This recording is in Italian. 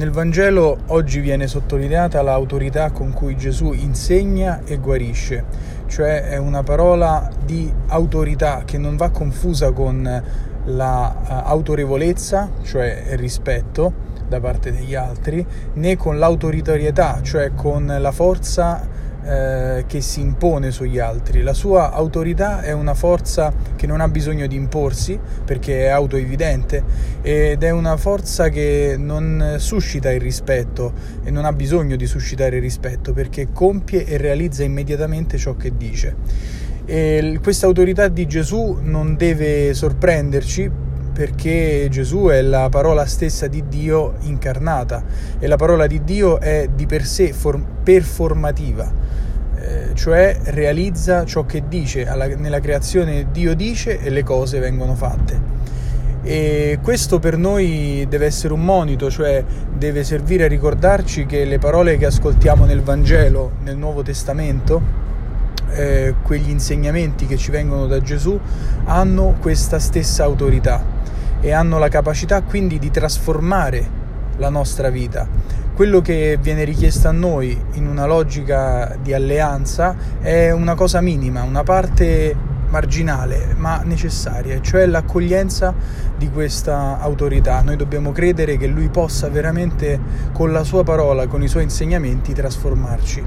Nel Vangelo oggi viene sottolineata l'autorità con cui Gesù insegna e guarisce, cioè è una parola di autorità che non va confusa con l'autorevolezza, la, cioè il rispetto da parte degli altri, né con l'autoritorietà, cioè con la forza eh, che si impone sugli altri. La sua autorità è una forza che non ha bisogno di imporsi perché è autoevidente ed è una forza che non suscita il rispetto e non ha bisogno di suscitare il rispetto perché compie e realizza immediatamente ciò che dice. E questa autorità di Gesù non deve sorprenderci perché Gesù è la parola stessa di Dio incarnata e la parola di Dio è di per sé performativa, eh, cioè realizza ciò che dice, nella creazione Dio dice e le cose vengono fatte. E questo per noi deve essere un monito, cioè deve servire a ricordarci che le parole che ascoltiamo nel Vangelo, nel Nuovo Testamento, eh, quegli insegnamenti che ci vengono da Gesù, hanno questa stessa autorità e hanno la capacità quindi di trasformare la nostra vita. Quello che viene richiesto a noi in una logica di alleanza è una cosa minima, una parte marginale ma necessaria, cioè l'accoglienza di questa autorità. Noi dobbiamo credere che lui possa veramente con la sua parola, con i suoi insegnamenti trasformarci.